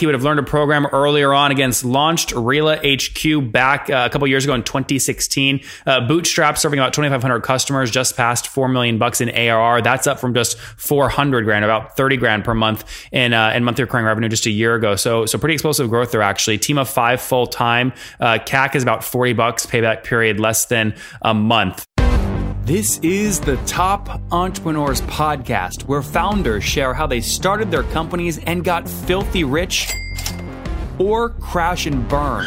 He would have learned a program earlier on. Against launched Rela HQ back uh, a couple years ago in 2016. Uh, Bootstrap serving about 2,500 customers, just past four million bucks in ARR. That's up from just 400 grand, about 30 grand per month in uh, in monthly recurring revenue just a year ago. So so pretty explosive growth there actually. Team of five full time. Uh, CAC is about 40 bucks. Payback period less than a month. This is the Top Entrepreneurs Podcast, where founders share how they started their companies and got filthy rich or crash and burn.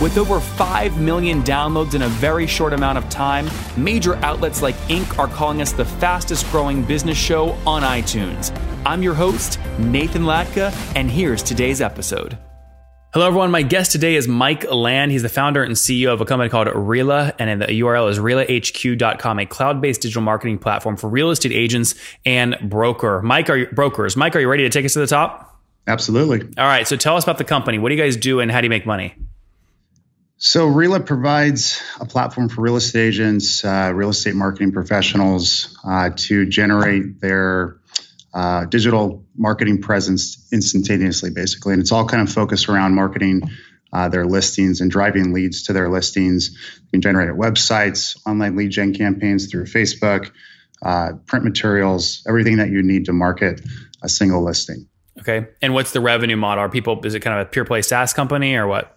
With over 5 million downloads in a very short amount of time, major outlets like Inc. are calling us the fastest growing business show on iTunes. I'm your host, Nathan Latka, and here's today's episode. Hello, everyone. My guest today is Mike Land. He's the founder and CEO of a company called Rela, and the URL is relahq.com, a cloud-based digital marketing platform for real estate agents and broker. Mike, are you, brokers? Mike, are you ready to take us to the top? Absolutely. All right. So tell us about the company. What do you guys do, and how do you make money? So, Rela provides a platform for real estate agents, uh, real estate marketing professionals uh, to generate their uh, digital marketing presence instantaneously, basically. And it's all kind of focused around marketing uh, their listings and driving leads to their listings. You can generate websites, online lead gen campaigns through Facebook, uh, print materials, everything that you need to market a single listing. Okay. And what's the revenue model? Are people, is it kind of a pure play SaaS company or what?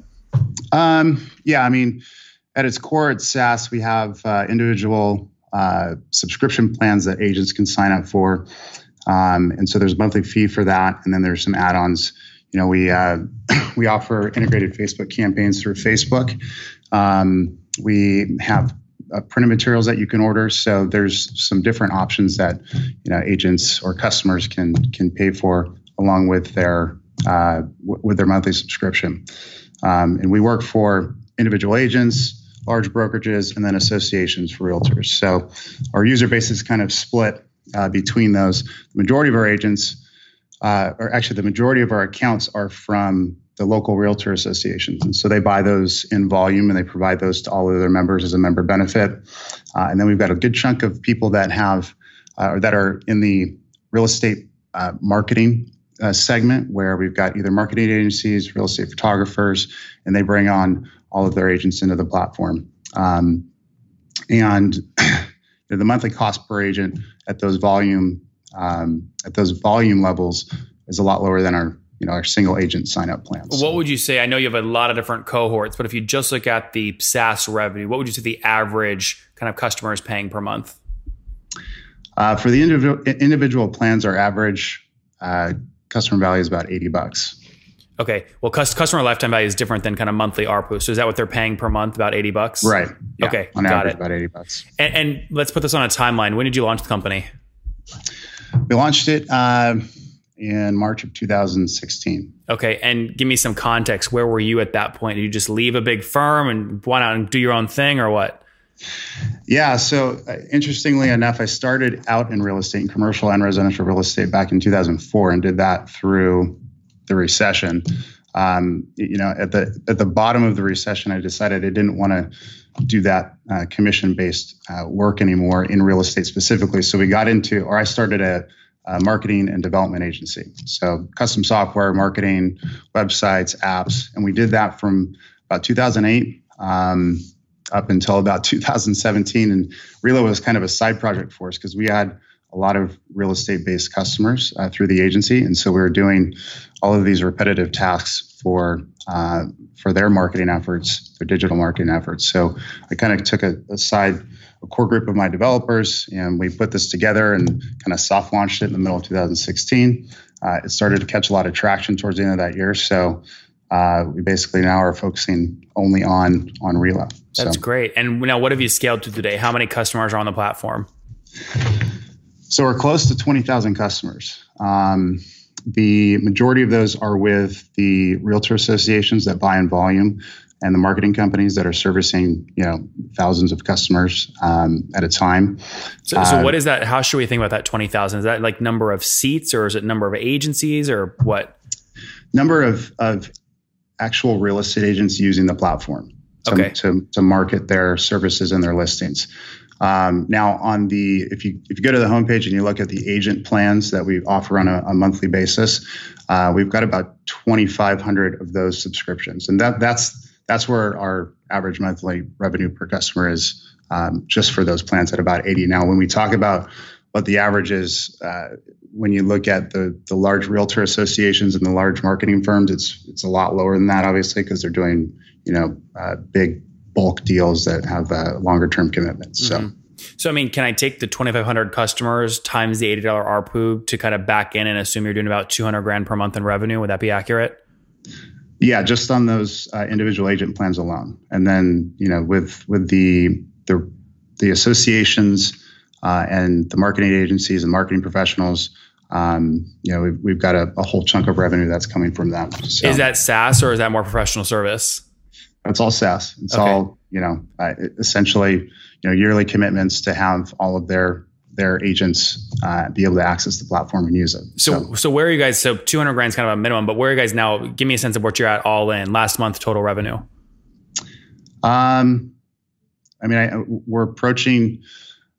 Um, yeah, I mean, at its core, at SaaS, we have uh, individual uh, subscription plans that agents can sign up for. Um, and so there's a monthly fee for that. And then there's some add ons. You know, we, uh, we offer integrated Facebook campaigns through Facebook. Um, we have uh, printed materials that you can order. So there's some different options that you know agents or customers can can pay for along with their uh, with their monthly subscription. Um, and we work for individual agents, large brokerages, and then associations for realtors. So our user base is kind of split uh, between those. The majority of our agents, uh, or actually the majority of our accounts, are from the local realtor associations. And so they buy those in volume and they provide those to all of their members as a member benefit. Uh, and then we've got a good chunk of people that have uh, or that are in the real estate uh, marketing uh, segment where we've got either marketing agencies, real estate photographers, and they bring on all of their agents into the platform. Um, and the monthly cost per agent at those volume um, at those volume levels is a lot lower than our you know our single agent sign up plans. What would you say? I know you have a lot of different cohorts, but if you just look at the SaaS revenue, what would you say the average kind of customer is paying per month? Uh, for the individual individual plans, our average uh, customer value is about 80 bucks. Okay. Well, customer lifetime value is different than kind of monthly ARPU. So is that what they're paying per month? About 80 bucks? Right. Yeah. Okay. On got average, it. about 80 bucks. And, and, let's put this on a timeline. When did you launch the company? We launched it uh, in March of 2016. Okay. And give me some context. Where were you at that point? Did you just leave a big firm and went out and do your own thing or what? Yeah. So uh, interestingly enough, I started out in real estate, in commercial and residential real estate back in 2004, and did that through the recession. Um, you know, at the at the bottom of the recession, I decided I didn't want to do that uh, commission based uh, work anymore in real estate specifically. So we got into, or I started a, a marketing and development agency. So custom software, marketing, websites, apps, and we did that from about 2008. Um, up until about 2017. And Rela was kind of a side project for us because we had a lot of real estate based customers uh, through the agency. And so we were doing all of these repetitive tasks for uh, for their marketing efforts, their digital marketing efforts. So I kind of took a, a side, a core group of my developers, and we put this together and kind of soft launched it in the middle of 2016. Uh, it started to catch a lot of traction towards the end of that year. So uh, we basically now are focusing only on on Rela. That's so. great. And now, what have you scaled to today? How many customers are on the platform? So we're close to twenty thousand customers. Um, the majority of those are with the realtor associations that buy in volume, and the marketing companies that are servicing you know thousands of customers um, at a time. So, so uh, what is that? How should we think about that twenty thousand? Is that like number of seats, or is it number of agencies, or what? Number of of actual real estate agents using the platform to, okay. to, to market their services and their listings. Um, now, on the if you if you go to the homepage and you look at the agent plans that we offer on a, a monthly basis, uh, we've got about 2,500 of those subscriptions, and that that's that's where our average monthly revenue per customer is um, just for those plans at about 80. Now, when we talk about what the average is, uh, when you look at the the large realtor associations and the large marketing firms, it's it's a lot lower than that, obviously, because they're doing you know uh, big bulk deals that have uh, longer term commitments. Mm-hmm. So. So, I mean, can I take the 2,500 customers times the $80 ARPU to kind of back in and assume you're doing about 200 grand per month in revenue? Would that be accurate? Yeah, just on those uh, individual agent plans alone, and then you know with with the the the associations uh, and the marketing agencies and marketing professionals, um, you know we've, we've got a, a, whole chunk of revenue that's coming from them. So, is that SaaS or is that more professional service? It's all SaaS. It's okay. all you know, uh, essentially, you know, yearly commitments to have all of their their agents uh, be able to access the platform and use it. So, so, so where are you guys? So, two hundred grand is kind of a minimum, but where are you guys now? Give me a sense of what you're at all in last month total revenue. Um, I mean, I, we're approaching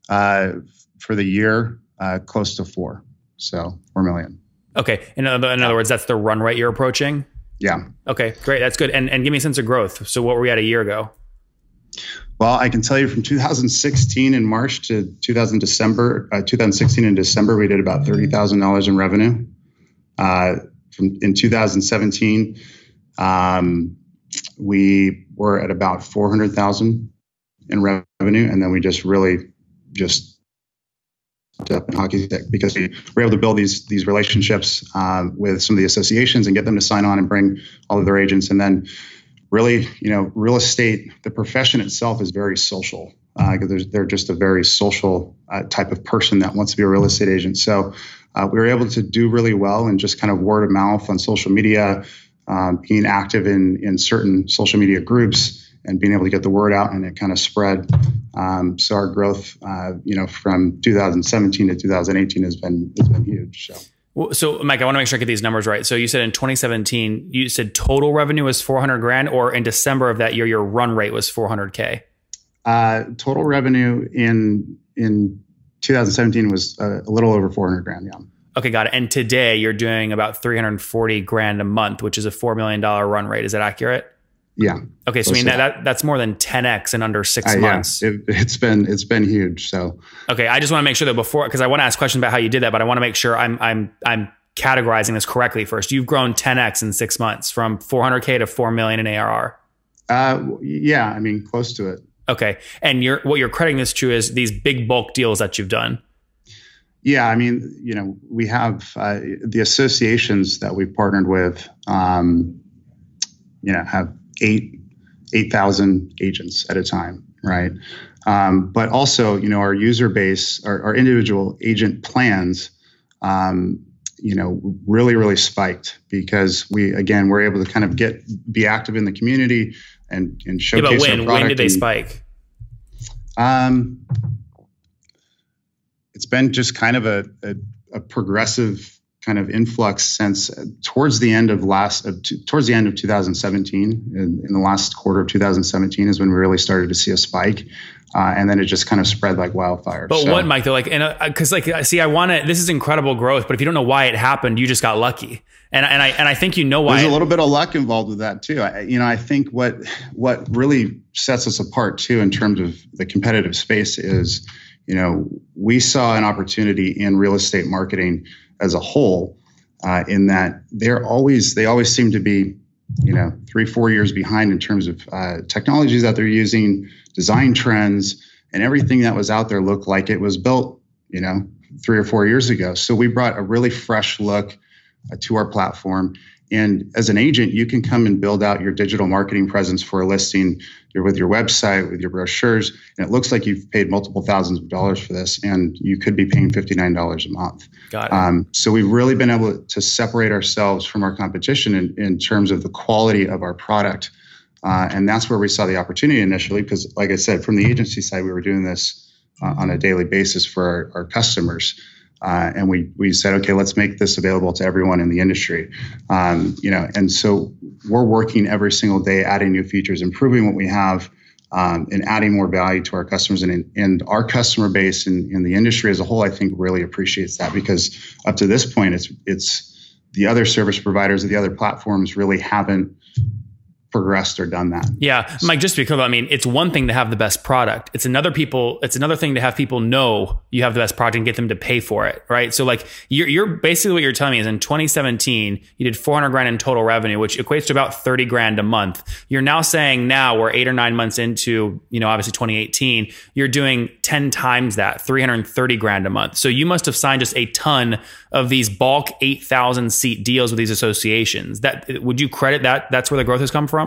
uh, for the year uh, close to four, so four million. Okay. In other, in other words, that's the run rate you're approaching. Yeah. Okay, great. That's good. And and give me a sense of growth. So what were we at a year ago? Well, I can tell you from 2016 in March to 2000 December, uh, 2016 in December, we did about thirty thousand dollars in revenue. Uh, from in 2017, um, we were at about 400,000 in revenue, and then we just really just in hockey stick because we were able to build these these relationships uh, with some of the associations and get them to sign on and bring all of their agents. And then, really, you know, real estate, the profession itself is very social because uh, they're just a very social uh, type of person that wants to be a real estate agent. So uh, we were able to do really well and just kind of word of mouth on social media, um, being active in in certain social media groups and being able to get the word out and it kind of spread. Um, so our growth, uh, you know, from 2017 to 2018 has been has been huge. So. Well, so, Mike, I want to make sure I get these numbers right. So, you said in 2017, you said total revenue was 400 grand, or in December of that year, your run rate was 400k. Uh, total revenue in in 2017 was a, a little over 400 grand. Yeah. Okay, got it. And today, you're doing about 340 grand a month, which is a four million dollar run rate. Is that accurate? Yeah. Okay, so I mean that, that, that's more than 10x in under six uh, months. Yeah, it, has been it's been huge. So okay, I just want to make sure that before because I want to ask questions about how you did that, but I want to make sure I'm I'm I'm categorizing this correctly first. You've grown 10x in six months from 400k to 4 million in ARR. Uh, yeah, I mean close to it. Okay, and you're what you're crediting this to is these big bulk deals that you've done. Yeah, I mean, you know, we have uh, the associations that we've partnered with. Um, you know, have eight eight thousand agents at a time, right? Um, but also, you know, our user base, our, our individual agent plans, um, you know, really, really spiked because we again we're able to kind of get be active in the community and and showcase yeah, but when, our product. When did they and, spike? Um, it's been just kind of a, a, a progressive kind of influx since towards the end of last of towards the end of 2017 in, in, the last quarter of 2017 is when we really started to see a spike. Uh, and then it just kind of spread like wildfire. But so, what mike they're like and because uh, like see i want to this is incredible growth but if you don't know why it happened you just got lucky. And, and i and i think you know why there's a little bit of luck involved with that too. I, you know i think what what really sets us apart too in terms of the competitive space is you know we saw an opportunity in real estate marketing as a whole, uh, in that they're always they always seem to be, you know, three four years behind in terms of uh, technologies that they're using, design trends, and everything that was out there looked like it was built, you know, three or four years ago. So we brought a really fresh look uh, to our platform and as an agent, you can come and build out your digital marketing presence for a listing with your website, with your brochures. And it looks like you've paid multiple thousands of dollars for this, and you could be paying $59 a month. Got it. Um, so we've really been able to separate ourselves from our competition in, in terms of the quality of our product. Uh, and that's where we saw the opportunity initially, because, like I said, from the agency side, we were doing this uh, on a daily basis for our, our customers. Uh, and we we said, okay, let's make this available to everyone in the industry, um, you know. And so we're working every single day, adding new features, improving what we have, um, and adding more value to our customers. And and our customer base and, in the industry as a whole, I think, really appreciates that because up to this point, it's it's the other service providers, the other platforms really haven't progressed or done that. Yeah, Mike. Just because I mean, it's one thing to have the best product. It's another people. It's another thing to have people know you have the best product and get them to pay for it, right? So like, you're, you're basically what you're telling me is in 2017 you did 400 grand in total revenue, which equates to about 30 grand a month. You're now saying now we're eight or nine months into, you know, obviously 2018, you're doing 10 times that, 330 grand a month. So you must have signed just a ton of these bulk 8,000 seat deals with these associations. That would you credit that? That's where the growth has come from.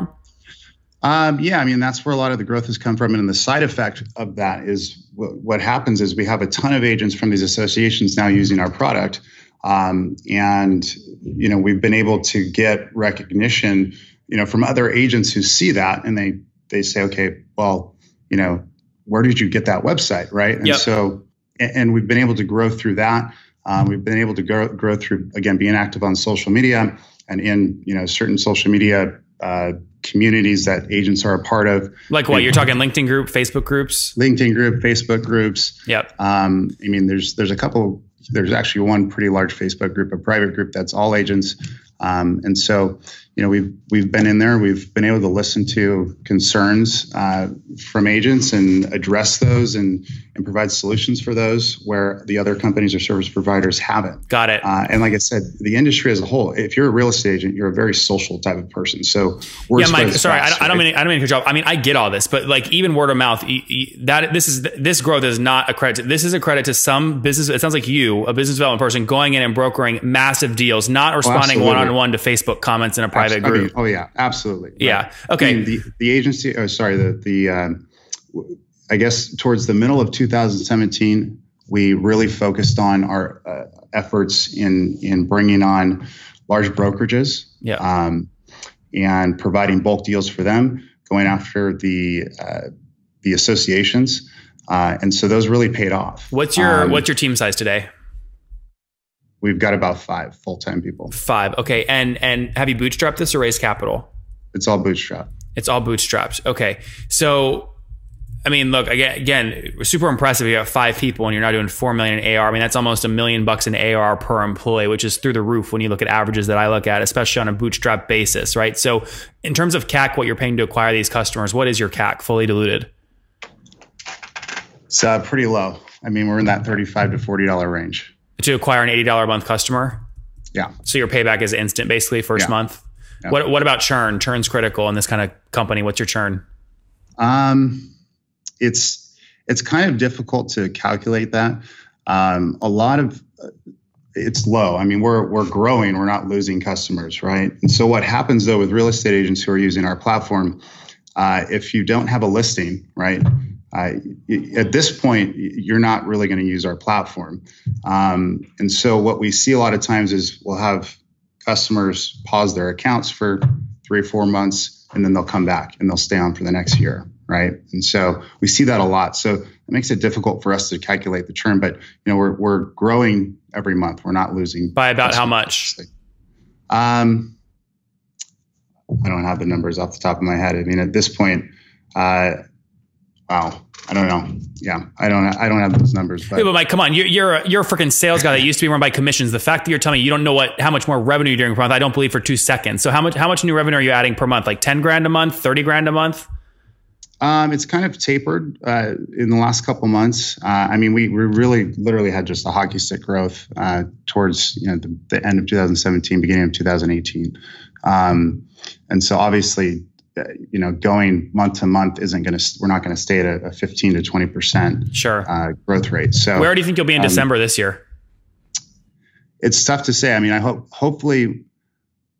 Um, yeah, I mean that's where a lot of the growth has come from, and the side effect of that is w- what happens is we have a ton of agents from these associations now using our product, um, and you know we've been able to get recognition, you know, from other agents who see that and they they say, okay, well, you know, where did you get that website, right? And yep. so, and, and we've been able to grow through that. Um, we've been able to grow, grow through again being active on social media and in you know certain social media uh, communities that agents are a part of. Like what? You're talking LinkedIn group, Facebook groups? LinkedIn group, Facebook groups. Yep. Um, I mean, there's there's a couple. There's actually one pretty large Facebook group, a private group that's all agents. Um, and so, you know, we've we've been in there. We've been able to listen to concerns uh, from agents and address those and and provide solutions for those where the other companies or service providers haven't. Got it. Uh, and like I said, the industry as a whole, if you're a real estate agent, you're a very social type of person. So we're yeah, Mike. Sorry, fast, I, I, don't mean I don't mean to job. I mean I get all this, but like even word of mouth, that this is this growth is not a credit. To, this is a credit to some business. It sounds like you, a business development person, going in and brokering massive deals, not responding one on one to Facebook comments in a private absolutely. group. Oh yeah, absolutely. Yeah. Right. Okay. I mean, the the agency. Oh, sorry. The the um, I guess towards the middle of 2017, we really focused on our uh, efforts in in bringing on large brokerages. Yeah. Um, and providing bulk deals for them, going after the uh, the associations, uh, and so those really paid off. What's your um, What's your team size today? We've got about five full time people. Five. Okay. And and have you bootstrapped this or raised capital? It's all bootstrapped. It's all bootstrapped. Okay. So I mean, look again. Again, super impressive. You have five people, and you're now doing four million in AR. I mean, that's almost a million bucks in AR per employee, which is through the roof when you look at averages that I look at, especially on a bootstrap basis, right? So, in terms of CAC, what you're paying to acquire these customers, what is your CAC fully diluted? It's uh, pretty low. I mean, we're in that thirty-five to forty dollar range to acquire an eighty dollar a month customer. Yeah. So your payback is instant, basically, first yeah. month. Yeah. What What about churn? Churn's critical in this kind of company. What's your churn? Um it's it's kind of difficult to calculate that. Um, a lot of it's low. I mean, we're we're growing. We're not losing customers, right? And so what happens though with real estate agents who are using our platform, uh, if you don't have a listing, right? At this point, you're not really going to use our platform. Um, and so what we see a lot of times is we'll have customers pause their accounts for three or four months, and then they'll come back and they'll stay on for the next year right? And so we see that a lot. So it makes it difficult for us to calculate the churn, but you know we're we're growing every month. We're not losing by about how much? Um, I don't have the numbers off the top of my head. I mean, at this point, uh, wow, I don't know. Yeah, I don't. I don't have those numbers. But, yeah, but Mike, come on, you're you're a, you're a freaking sales guy that used to be run by commissions. The fact that you're telling me you don't know what how much more revenue you're doing per month, I don't believe for two seconds. So how much how much new revenue are you adding per month? Like ten grand a month, thirty grand a month? Um, it's kind of tapered uh, in the last couple months. Uh, I mean, we, we really literally had just a hockey stick growth uh, towards you know the, the, end of 2017, beginning of 2018, um, and so obviously, you know, going month to month isn't going to we're not going to stay at a, a, 15 to 20 percent sure uh, growth rate. So where do you think you'll be in um, December this year? It's tough to say. I mean, I hope hopefully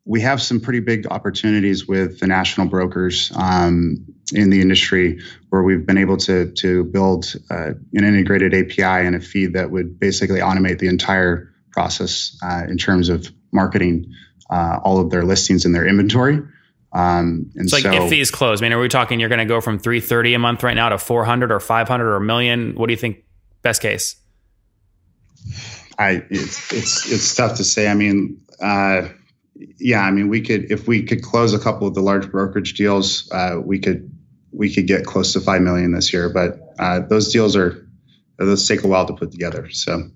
we have some pretty big opportunities with the national brokers um, in the industry where we've been able to to build uh, an integrated API and a feed that would basically automate the entire process uh, in terms of marketing uh, all of their listings and their inventory. Um, and It's like so, if these close, I mean, are we talking you're going to go from 330 a month right now to 400 or 500 or a million? What do you think? Best case. I it's it's it's tough to say. I mean, uh, yeah, I mean, we could if we could close a couple of the large brokerage deals, uh, we could we could get close to five million this year. But uh, those deals are those take a while to put together. So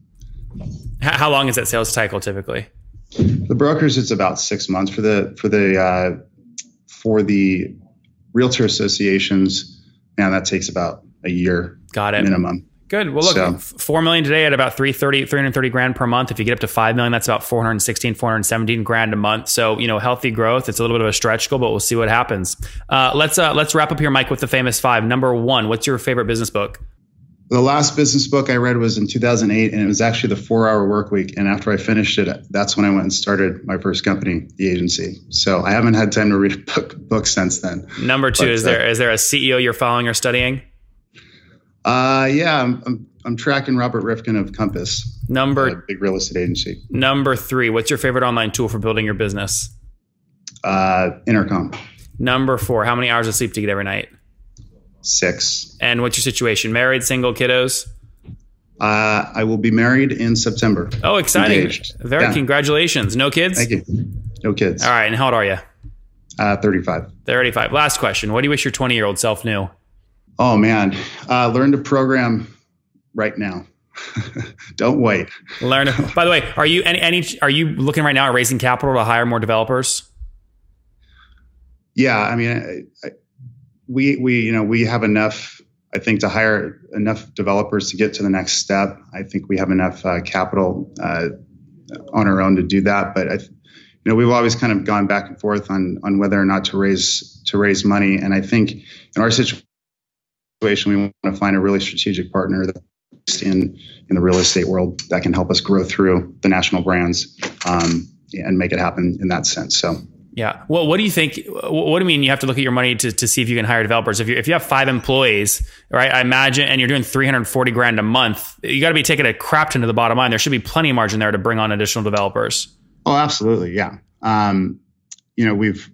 how long is that sales cycle typically? the brokers, it's about six months for the for the uh, for the realtor associations. Man, that takes about a year Got it. minimum. Good. Well, look, So- 4 million today at about 330, 330 grand per month. If you get up to 5 million, that's about 416, 417 grand a month. So, you know, healthy growth. It's a little bit of a stretch goal, but we'll see what happens. Uh, let's, uh, let's wrap up here, Mike, with the famous five. Number one, what's your favorite business book? The last business book I read was in 2008, and it was actually the Four Hour Work Week. And after I finished it, that's when I went and started my first company, the agency. So I haven't had time to read a book, book since then. Number two, But, is uh, there, is there a CEO you're following or studying? Uh, yeah, I'm, I'm, I'm tracking Robert Reffkin of Compass, Number, a big real estate agency. number three, what's your favorite online tool for building your business? Uh, Intercom, Number four, how many hours of sleep do you get every night? Six. And what's your situation? Married, single, kiddos? Uh, I will be married in September. Oh, exciting. Engaged. Very Yeah. congratulations. No kids? Thank you. No kids. All right. And how old are you? Uh, 35. 35. Last question. What do you wish your 20 year old self knew? Oh, man. Uh, learn to program right now. Don't wait. Learn. By the way, are you any, any are you looking right now at raising capital to hire more developers? Yeah, I mean, I, I, we we you know we have enough. I think to hire enough developers to get to the next step. I think we have enough uh, capital uh, on our own to do that. But I, you know, we've always kind of gone back and forth on on whether or not to raise to raise money. And I think in our situation, we want to find a really strategic partner in in the real estate world that can help us grow through the national brands um, and make it happen in that sense. So. Yeah. Well, what do you think? What do you mean you have to look at your money to, to see if you can hire developers? If you if you have five employees, right? I imagine, and you're doing 340 grand a month, you got to be taking a crap ton to the bottom line. There should be plenty of margin there to bring on additional developers. Oh, absolutely. Yeah. Um, you know, we've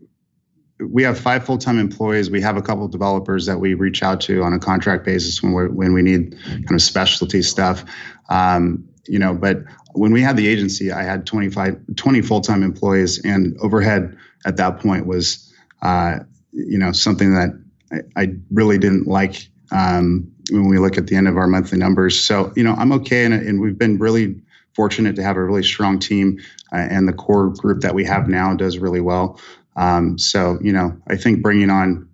we have five full time employees. We have a couple of developers that we reach out to on a contract basis when we when we need kind of specialty stuff. Um, you know, but when we had the agency, I had 25, 20 full time employees, and overhead at that point was, uh, you know, something that I, I really didn't like um, when we look at the end of our monthly numbers. So, you know, I'm okay, and, and we've been really fortunate to have a really strong team, uh, and the core group that we have now does really well. Um, so, you know, I think bringing on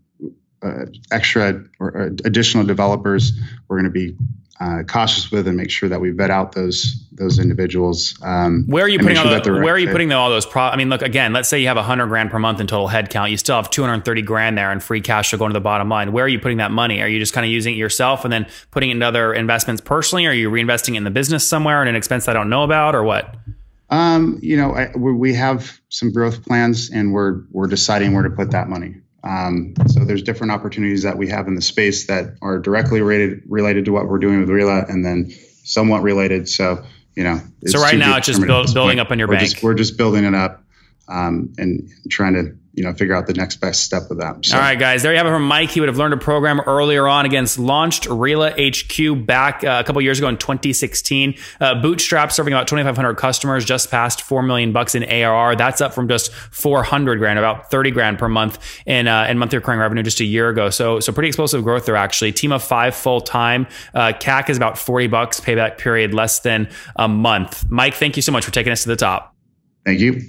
uh, extra or uh, additional developers, we're going to be uh, cautious with and make sure that we vet out those those individuals. Um, Where are you putting make all the, right Where are you fit. putting all those? Pro- I mean, look again. Let's say you have 100 grand per month in total headcount. You still have 230 grand there in free cash flow going to the bottom line. Where are you putting that money? Are you just kind of using it yourself and then putting it into other investments personally? Or are you reinvesting it in the business somewhere in an expense I don't know about, or what? Um, you know, I, we we have some growth plans, and we're we're deciding where to put that money. Um, so there's different opportunities that we have in the space that are directly related related to what we're doing with Rela, and then somewhat related. So you know, So right now it's just build- building up on your we're bank. Just, we're just building it up um, and trying to you know figure out the next best step with that. So, All right, guys. There you have it from Mike. He would have learned a program earlier on against launched Rela HQ back uh, a couple years ago in 2016. Uh, Bootstrap serving about 2,500 customers, just past four million bucks in ARR. That's up from just 400 grand, about 30 grand per month in uh, in monthly recurring revenue just a year ago. So so pretty explosive growth there actually. Team of five full time. Uh, CAC is about 40 bucks. Payback period less than a month. Mike, thank you so much for taking us to the top. thank you.